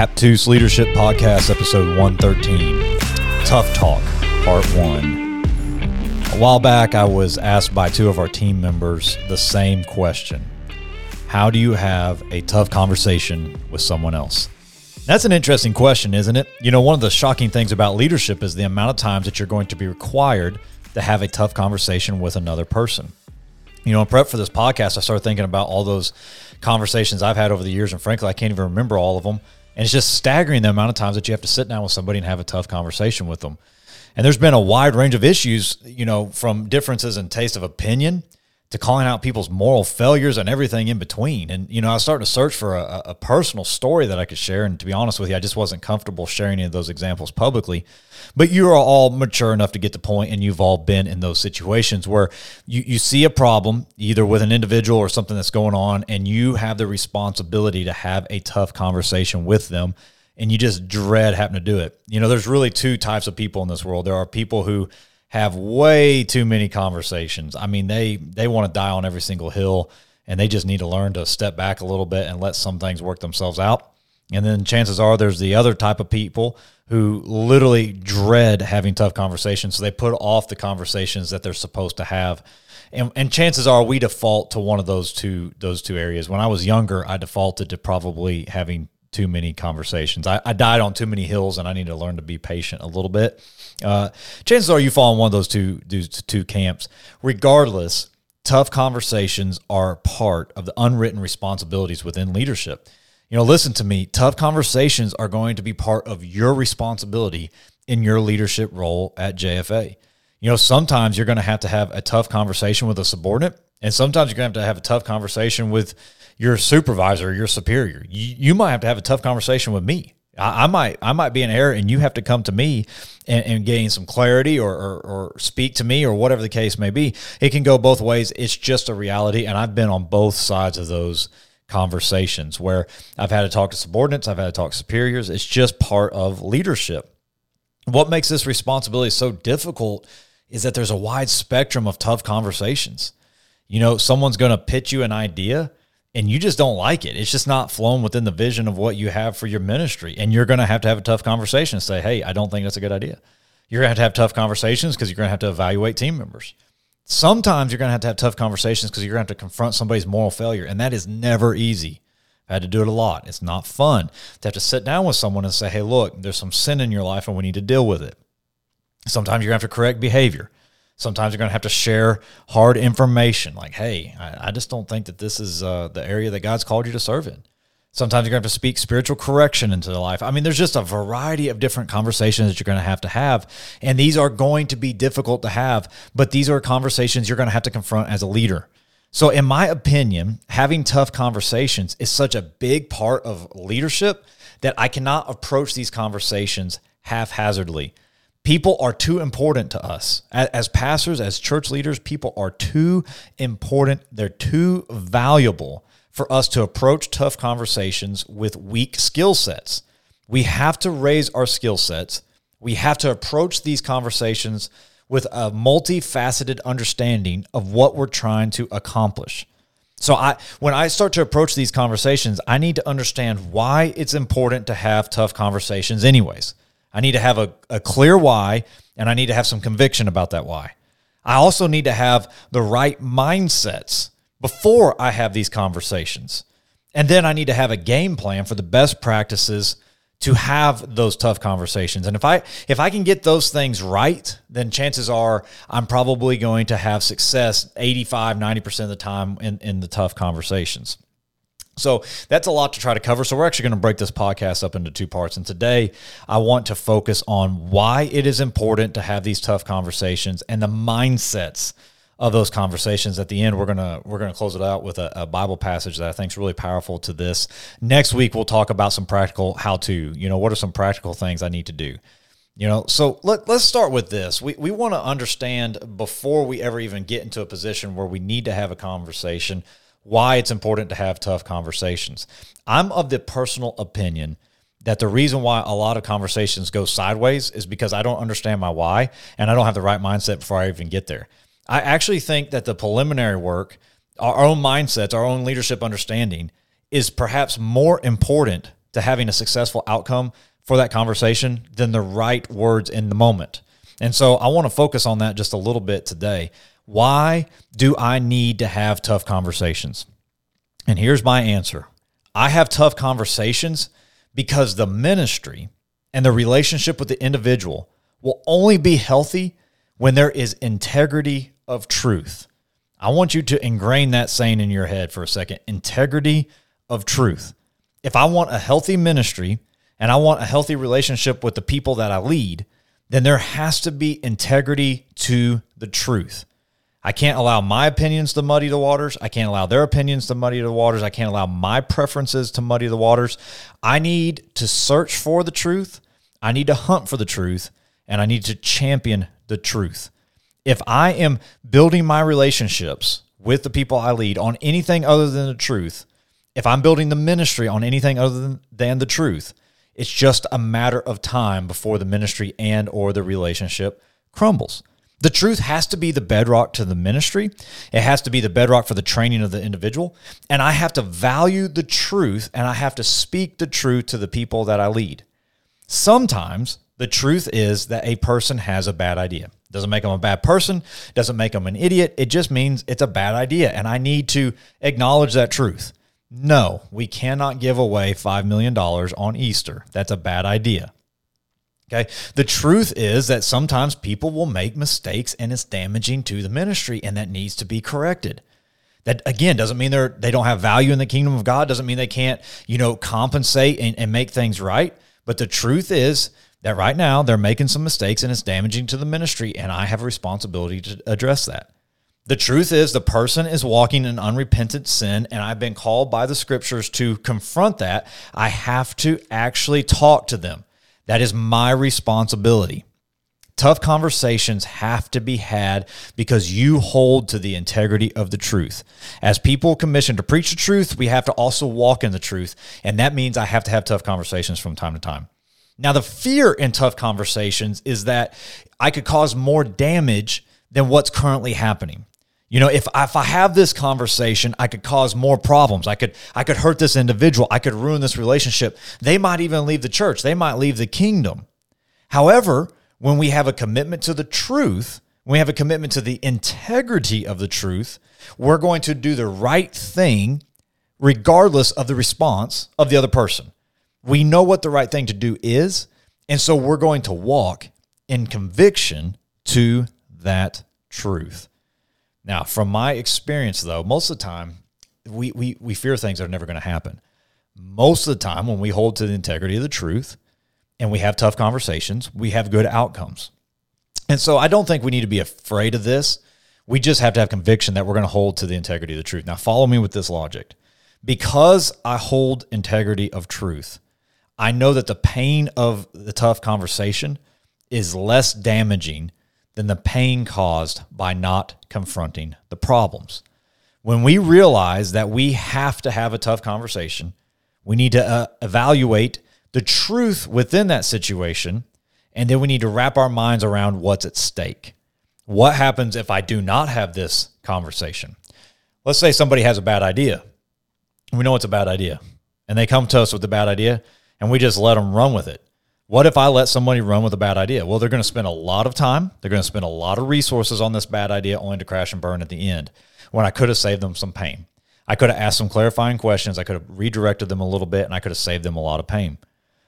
Aptus Leadership Podcast, episode 113 Tough Talk, Part 1. A while back, I was asked by two of our team members the same question How do you have a tough conversation with someone else? That's an interesting question, isn't it? You know, one of the shocking things about leadership is the amount of times that you're going to be required to have a tough conversation with another person. You know, in prep for this podcast, I started thinking about all those conversations I've had over the years, and frankly, I can't even remember all of them. And it's just staggering the amount of times that you have to sit down with somebody and have a tough conversation with them. And there's been a wide range of issues, you know, from differences in taste of opinion to calling out people's moral failures and everything in between. And, you know, I was starting to search for a, a, personal story that I could share. And to be honest with you, I just wasn't comfortable sharing any of those examples publicly. But you are all mature enough to get the point, and you've all been in those situations where you, you see a problem, either with an individual or something that's going on, and you have the responsibility to have a tough conversation with them. And you just dread having to do it. You know, there's really two types of people in this world. There are people who have way too many conversations. I mean, they they want to die on every single hill, and they just need to learn to step back a little bit and let some things work themselves out. And then chances are there's the other type of people who literally dread having tough conversations, so they put off the conversations that they're supposed to have. And, and chances are we default to one of those two those two areas. When I was younger, I defaulted to probably having too many conversations. I, I, died on too many hills, and I need to learn to be patient a little bit. Uh, chances are you fall in one of those two, camps. Regardless, tough conversations are part of the unwritten responsibilities within leadership. You know, listen to me. Tough conversations are going to be part of your responsibility in your leadership role at JFA. You know, sometimes you're going to have to have a tough conversation with a subordinate, and sometimes you're going to have to have a tough conversation with your supervisor, your superior. You, you might have to have a tough conversation with me. I, I might I might be in error, and you have to come to me and, and gain some clarity or, or, or speak to me or whatever the case may be. It can go both ways. It's just a reality, and I've been on both sides of those conversations where I've had to talk to subordinates, I've had to talk to superiors. It's just part of leadership. What makes this responsibility so difficult is that there's a wide spectrum of tough conversations. You know, someone's going to pitch you an idea and you just don't like it. It's just not flowing within the vision of what you have for your ministry. And you're going to have to have a tough conversation and say, hey, I don't think that's a good idea. You're going to have to have tough conversations because you're going to have to evaluate team members. Sometimes you're going to have to have tough conversations because you're going to have to confront somebody's moral failure. And that is never easy. I had to do it a lot. It's not fun to have to sit down with someone and say, hey, look, there's some sin in your life and we need to deal with it. Sometimes you're going to have to correct behavior. Sometimes you're going to have to share hard information like, hey, I, I just don't think that this is uh, the area that God's called you to serve in. Sometimes you're going to have to speak spiritual correction into the life. I mean, there's just a variety of different conversations that you're going to have to have. And these are going to be difficult to have, but these are conversations you're going to have to confront as a leader. So, in my opinion, having tough conversations is such a big part of leadership that I cannot approach these conversations haphazardly people are too important to us. As pastors as church leaders people are too important. They're too valuable for us to approach tough conversations with weak skill sets. We have to raise our skill sets. We have to approach these conversations with a multifaceted understanding of what we're trying to accomplish. So I when I start to approach these conversations, I need to understand why it's important to have tough conversations anyways. I need to have a, a clear why, and I need to have some conviction about that why. I also need to have the right mindsets before I have these conversations. And then I need to have a game plan for the best practices to have those tough conversations. And if I if I can get those things right, then chances are I'm probably going to have success 85, 90% of the time in, in the tough conversations. So that's a lot to try to cover. So we're actually going to break this podcast up into two parts. And today I want to focus on why it is important to have these tough conversations and the mindsets of those conversations. At the end, we're gonna we're gonna close it out with a, a, Bible passage that I think is really powerful to this. Next week we'll talk about some practical how to. You know, what are some practical things I need to do? You know, so let, let's start with this. We, we want to understand before we ever even get into a position where we need to have a conversation why it's important to have tough conversations. I'm of the personal opinion that the reason why a lot of conversations go sideways is because I don't understand my why and I don't have the right mindset before I even get there. I actually think that the preliminary work, our own mindsets, our own leadership understanding is perhaps more important to having a successful outcome for that conversation than the right words in the moment. And so I want to focus on that just a little bit today. Why do I need to have tough conversations? And here's my answer I have tough conversations because the ministry and the relationship with the individual will only be healthy when there is integrity of truth. I want you to ingrain that saying in your head for a second integrity of truth. If I want a healthy ministry and I want a healthy relationship with the people that I lead, then there has to be integrity to the truth. I can't allow my opinions to muddy the waters. I can't allow their opinions to muddy the waters. I can't allow my preferences to muddy the waters. I need to search for the truth. I need to hunt for the truth and I need to champion the truth. If I am building my relationships with the people I lead on anything other than the truth, if I'm building the ministry on anything other than, than the truth, it's just a matter of time before the ministry and or the relationship crumbles. The truth has to be the bedrock to the ministry. It has to be the bedrock for the training of the individual. And I have to value the truth and I have to speak the truth to the people that I lead. Sometimes the truth is that a person has a bad idea. Doesn't make them a bad person, doesn't make them an idiot. It just means it's a bad idea. And I need to acknowledge that truth. No, we cannot give away $5 million on Easter. That's a bad idea. Okay. The truth is that sometimes people will make mistakes and it's damaging to the ministry and that needs to be corrected. That again doesn't mean they're they don't have value in the kingdom of God, doesn't mean they can't, you know, compensate and, and make things right. But the truth is that right now they're making some mistakes and it's damaging to the ministry, and I have a responsibility to address that. The truth is, the person is walking in unrepentant sin, and I've been called by the scriptures to confront that. I have to actually talk to them. That is my responsibility. Tough conversations have to be had because you hold to the integrity of the truth. As people commissioned to preach the truth, we have to also walk in the truth. And that means I have to have tough conversations from time to time. Now, the fear in tough conversations is that I could cause more damage than what's currently happening. You know, if if I have this conversation, I could cause more problems. I could I could hurt this individual. I could ruin this relationship. They might even leave the church. They might leave the kingdom. However, when we have a commitment to the truth, when we have a commitment to the integrity of the truth, we're going to do the right thing regardless of the response of the other person. We know what the right thing to do is, and so we're going to walk in conviction to that truth. Now, from my experience, though, most of the time, we, we, we fear things that are never going to happen. Most of the time, when we hold to the integrity of the truth and we have tough conversations, we have good outcomes. And so I don't think we need to be afraid of this. We just have to have conviction that we're going to hold to the integrity of the truth. Now, follow me with this logic. Because I hold integrity of truth, I know that the pain of the tough conversation is less damaging than the pain caused by not confronting the problems. When we realize that we have to have a tough conversation, we need to uh, evaluate the truth within that situation, and then we need to wrap our minds around what's at stake. What happens if I do not have this conversation? Let's say somebody has a bad idea. We know it's a bad idea, and they come to us with a bad idea, and we just let them run with it. What if I let somebody run with a bad idea? Well, they're going to spend a lot of time. They're going to spend a lot of resources on this bad idea only to crash and burn at the end when I could have saved them some pain. I could have asked some clarifying questions. I could have redirected them a little bit and I could have saved them a lot of pain.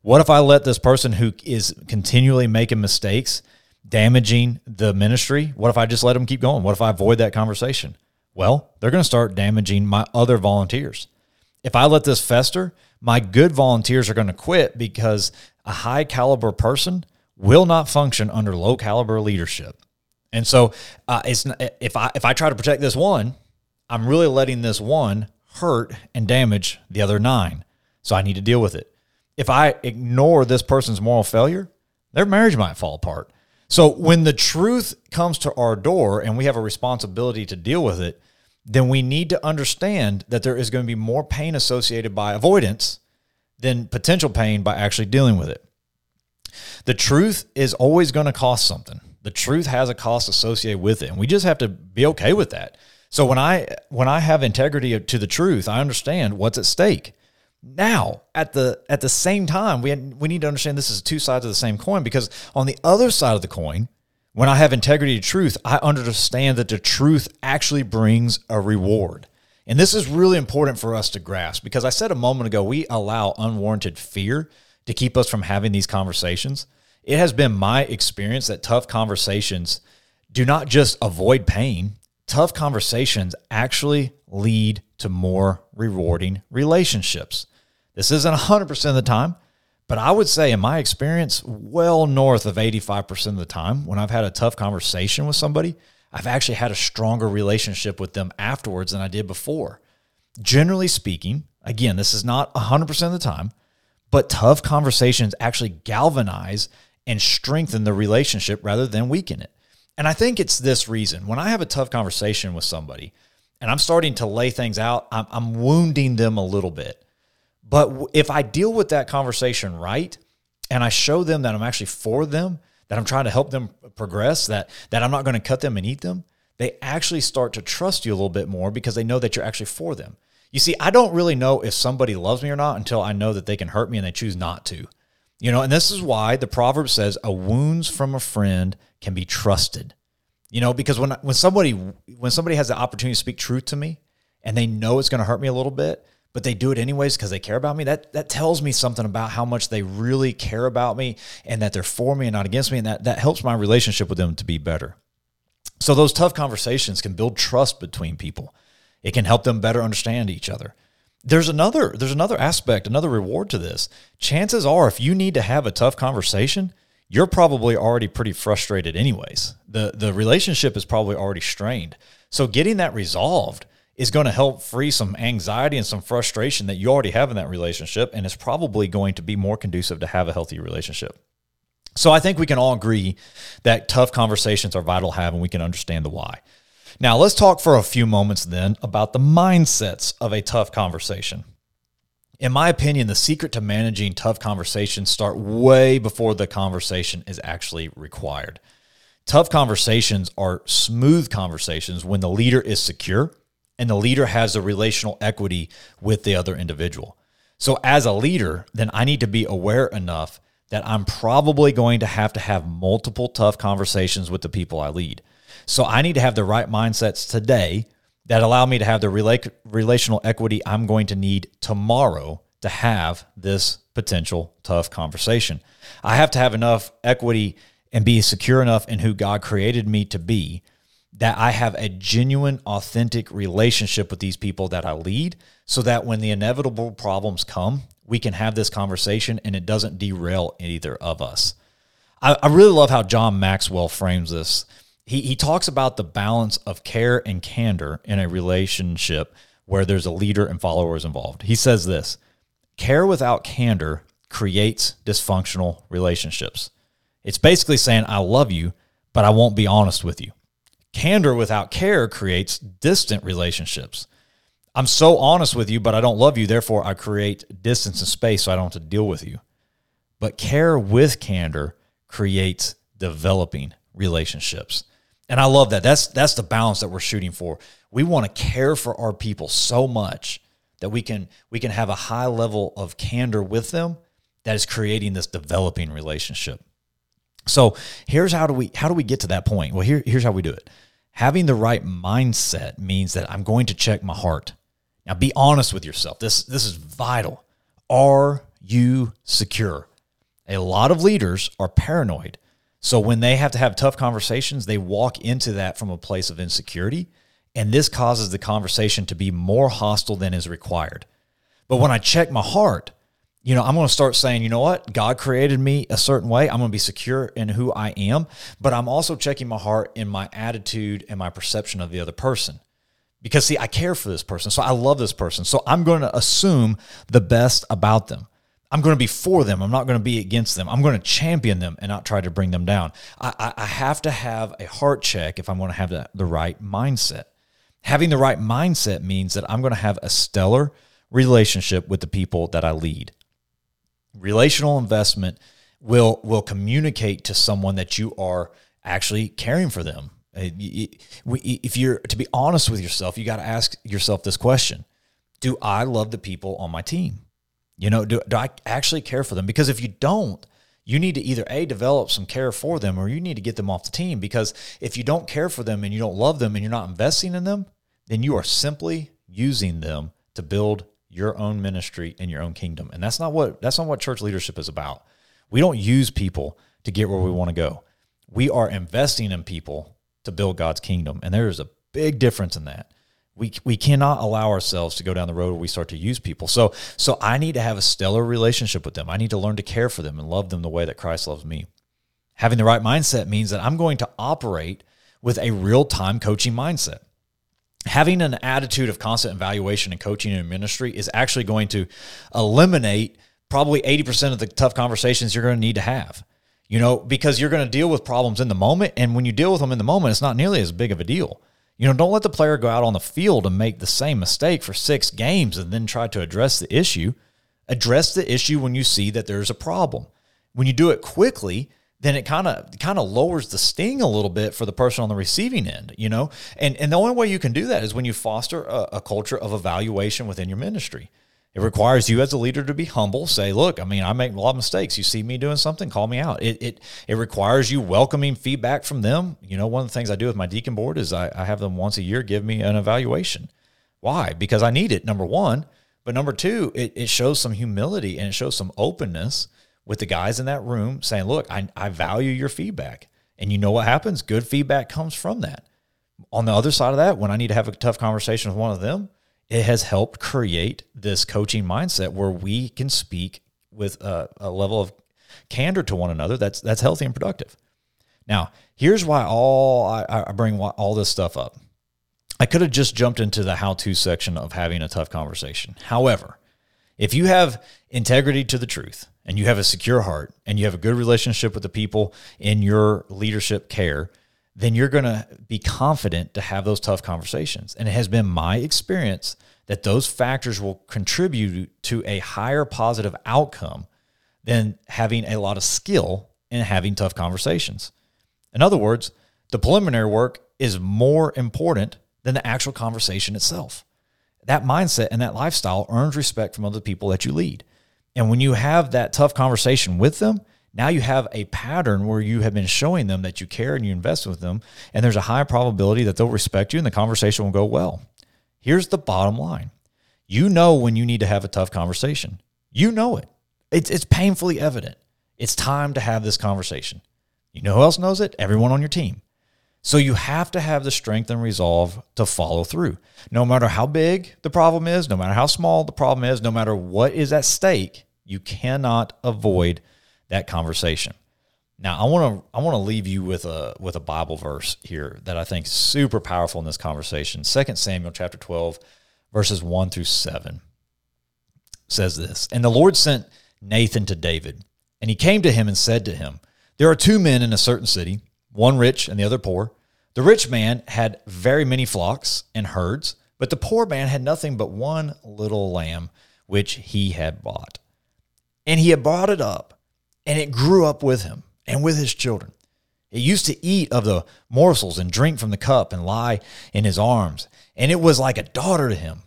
What if I let this person who is continually making mistakes, damaging the ministry, what if I just let them keep going? What if I avoid that conversation? Well, they're going to start damaging my other volunteers. If I let this fester, my good volunteers are going to quit because a high caliber person will not function under low caliber leadership. And so, uh, it's if I if I try to protect this one, I'm really letting this one hurt and damage the other nine. So I need to deal with it. If I ignore this person's moral failure, their marriage might fall apart. So when the truth comes to our door and we have a responsibility to deal with it, then we need to understand that there is going to be more pain associated by avoidance than potential pain by actually dealing with it. The truth is always going to cost something. The truth has a cost associated with it, and we just have to be okay with that. So when I when I have integrity to the truth, I understand what's at stake. Now, at the at the same time, we we need to understand this is two sides of the same coin because on the other side of the coin, when I have integrity to truth, I understand that the truth actually brings a reward. And this is really important for us to grasp because I said a moment ago, we allow unwarranted fear to keep us from having these conversations. It has been my experience that tough conversations do not just avoid pain, tough conversations actually lead to more rewarding relationships. This isn't 100% of the time, but I would say, in my experience, well north of 85% of the time, when I've had a tough conversation with somebody, I've actually had a stronger relationship with them afterwards than I did before. Generally speaking, again, this is not 100% of the time, but tough conversations actually galvanize and strengthen the relationship rather than weaken it. And I think it's this reason. When I have a tough conversation with somebody and I'm starting to lay things out, I'm, I'm wounding them a little bit. But if I deal with that conversation right and I show them that I'm actually for them, that I'm trying to help them progress, that that I'm not going to cut them and eat them, they actually start to trust you a little bit more because they know that you're actually for them. You see, I don't really know if somebody loves me or not until I know that they can hurt me and they choose not to. You know, and this is why the proverb says a wounds from a friend can be trusted. You know, because when when somebody when somebody has the opportunity to speak truth to me and they know it's going to hurt me a little bit, but they do it anyways because they care about me, that that tells me something about how much they really care about me and that they're for me and not against me and that that helps my relationship with them to be better. So those tough conversations can build trust between people. It can help them better understand each other there's another there's another aspect, another reward to this. Chances are if you need to have a tough conversation, you're probably already pretty frustrated anyways. The the relationship is probably already strained. So getting that resolved is going to help free some anxiety and some frustration that you already have in that relationship and it's probably going to be more conducive to have a healthy relationship. So I think we can all agree that tough conversations are vital to have and we can understand the why. Now, let's talk for a few moments then about the mindsets of a tough conversation. In my opinion, the secret to managing tough conversations start way before the conversation is actually required. Tough conversations are smooth conversations when the leader is secure and the leader has a relational equity with the other individual. So, as a leader, then I need to be aware enough that I'm probably going to have to have multiple tough conversations with the people I lead. So I need to have the right mindsets today that allow me to have the rela- relational equity I'm going to need tomorrow to have this potential tough conversation. I have to have enough equity and be secure enough in who God created me to be that I have a genuine, authentic relationship with these people that I lead so that when the inevitable problems come, we can have this conversation and it doesn't derail either of us. I, I really love how John Maxwell frames this he, he talks about the balance of care and candor in a relationship where there's a leader and followers involved. He says this care without candor creates dysfunctional relationships. It's basically saying, I love you, but I won't be honest with you. Candor without care creates distant relationships. I'm so honest with you, but I don't love you. Therefore, I create distance and space so I don't have to deal with you. But care with candor creates developing relationships. And I love that. That's that's the balance that we're shooting for. We want to care for our people so much that we can we can have a high level of candor with them that is creating this developing relationship. So here's how do we how do we get to that point? Well, here, here's how we do it. Having the right mindset means that I'm going to check my heart. Now be honest with yourself. This this is vital. Are you secure? A lot of leaders are paranoid so when they have to have tough conversations, they walk into that from a place of insecurity. And this causes the conversation to be more hostile than is required. But when I check my heart, you know, I'm going to start saying, you know what? God created me a certain way. I'm going to be secure in who I am, but I'm also checking my heart in my attitude and my perception of the other person. Because, see, I care for this person. So I love this person. So I'm going to assume the best about them. I'm going to be for them. I'm not going to be against them. I'm going to champion them and not try to bring them down. I, I have to have a heart check if I'm going to have the, the right mindset. Having the right mindset means that I'm going to have a stellar relationship with the people that I lead. Relational investment will will communicate to someone that you are actually caring for them. Uh, if you're to be honest with yourself, you got to ask yourself this question: Do I love the people on my team? You know, do, do I actually care for them? Because if you don't, you need to either a develop some care for them or you need to get them off the team because if you don't care for them and you don't love them and you're not investing in them then you are simply using them to build your own ministry and your own kingdom and that's not what that's not what church leadership is about we don't use people to get where we want to go we are investing in people to build god's kingdom and there is a big difference in that we we cannot allow ourselves to go down the road where we start to use people. So so I need to have a stellar relationship with them. I need to learn to care for them and love them the way that Christ loves me. Having the right mindset means that I'm going to operate with a real-time coaching mindset. Having an attitude of constant evaluation and coaching in ministry is actually going to eliminate probably 80% of the tough conversations you're going to need to have. You know, because you're going to deal with problems in the moment and when you deal with them in the moment it's not nearly as big of a deal. You know, don't let the player go out on the field and make the same mistake for six games and then try to address the issue. Address the issue when you see that there's a problem. When you do it quickly, then it kind of kind of lowers the sting a little bit for the person on the receiving end, you know. And and the only way you can do that is when you foster a, a culture of evaluation within your ministry. It requires you as a leader to be humble. Say, look, I mean, I make a lot of mistakes. You see me doing something, call me out. It it it requires you welcoming feedback from them. You know, one of the things I do with my deacon board is I, I have them once a year give me an evaluation. Why? Because I need it, number one. But number two, it, it shows some humility and it shows some openness with the guys in that room saying, look, I, I value your feedback. And you know what happens? Good feedback comes from that. On the other side of that, when I need to have a tough conversation with one of them, it has helped create this coaching mindset where we can speak with a, a, level of candor to one another that's that's healthy and productive. Now, here's why all I, I bring all this stuff up. I could have just jumped into the how-to section of having a tough conversation. However, if you have integrity to the truth and you have a secure heart and you have a good relationship with the people in your leadership care, then you're going to be confident to have those tough conversations. And it has been my experience that those factors will contribute to a higher positive outcome than having a lot of skill in having tough conversations. In other words, the preliminary work is more important than the actual conversation itself. That mindset and that lifestyle earns respect from other people that you lead. And when you have that tough conversation with them, now you have a pattern where you have been showing them that you care and you invest with them, and there's a high probability that they'll respect you and the conversation will go well. Here's the bottom line you know when you need to have a tough conversation, you know it. It's, it's painfully evident. It's time to have this conversation. You know who else knows it? Everyone on your team. So you have to have the strength and resolve to follow through. No matter how big the problem is, no matter how small the problem is, no matter what is at stake, you cannot avoid that conversation. Now, I want to I want to leave you with a with a Bible verse here that I think is super powerful in this conversation. 2 Samuel chapter 12 verses 1 through 7 says this. And the Lord sent Nathan to David, and he came to him and said to him, There are two men in a certain city, one rich and the other poor. The rich man had very many flocks and herds, but the poor man had nothing but one little lamb which he had bought. And he had brought it up and it grew up with him and with his children. It used to eat of the morsels and drink from the cup and lie in his arms, and it was like a daughter to him.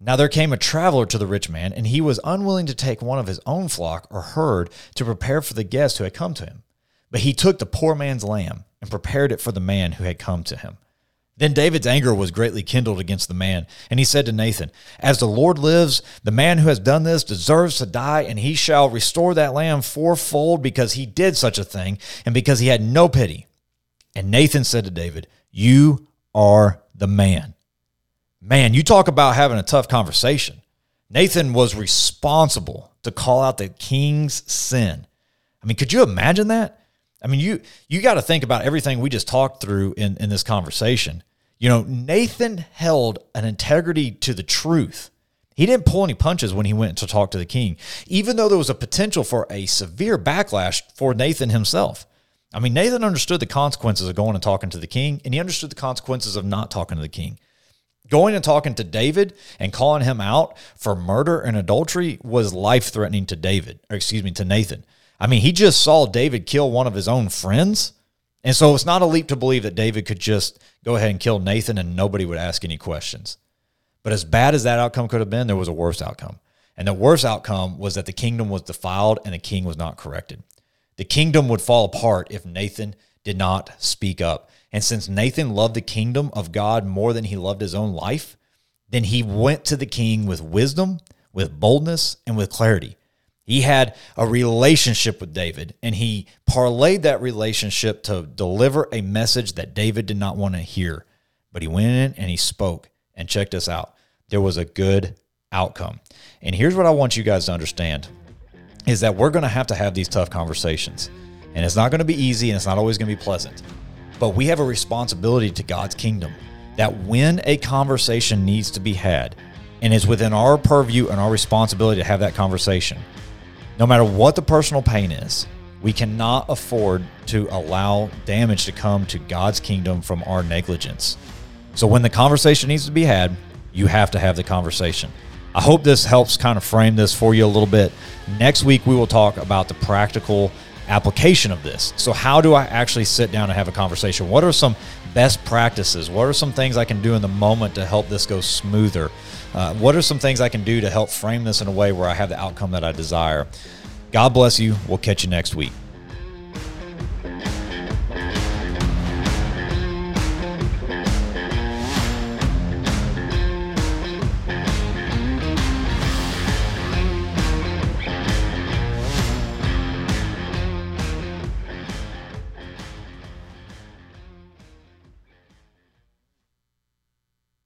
Now there came a traveler to the rich man, and he was unwilling to take one of his own flock or herd to prepare for the guest who had come to him. But he took the poor man's lamb and prepared it for the man who had come to him. Then David's anger was greatly kindled against the man, and he said to Nathan, As the Lord lives, the man who has done this deserves to die, and he shall restore that lamb fourfold because he did such a thing, and because he had no pity. And Nathan said to David, You are the man. Man, you talk about having a tough conversation. Nathan was responsible to call out the king's sin. I mean, could you imagine that? I mean, you you got to think about everything we just talked through in, in this conversation. You know, Nathan held an integrity to the truth. He didn't pull any punches when he went to talk to the king, even though there was a potential for a severe backlash for Nathan himself. I mean, Nathan understood the consequences of going and talking to the king, and he understood the consequences of not talking to the king. Going and talking to David and calling him out for murder and adultery was life threatening to David, or excuse me, to Nathan. I mean, he just saw David kill one of his own friends. And so it's not a leap to believe that David could just go ahead and kill Nathan and nobody would ask any questions. But as bad as that outcome could have been, there was a worse outcome. And the worst outcome was that the kingdom was defiled and the king was not corrected. The kingdom would fall apart if Nathan did not speak up. And since Nathan loved the kingdom of God more than he loved his own life, then he went to the king with wisdom, with boldness, and with clarity. He had a relationship with David, and he parlayed that relationship to deliver a message that David did not want to hear. But he went in and he spoke. And check this out there was a good outcome. And here's what I want you guys to understand is that we're going to have to have these tough conversations. And it's not going to be easy and it's not always going to be pleasant. But we have a responsibility to God's kingdom that when a conversation needs to be had, and it's within our purview and our responsibility to have that conversation, no matter what the personal pain is, we cannot afford to allow damage to come to God's kingdom from our negligence. So when the conversation needs to be had, you have to have the conversation. I hope this helps kind of frame this for you a little bit. Next week, we will talk about the practical application of this. So, how do I actually sit down and have a conversation? What are some best practices? What are some things I can do in the moment to help this go smoother? Uh, what are some things I can do to help frame this in a way where I have the outcome that I desire? God bless you. We'll catch you next week.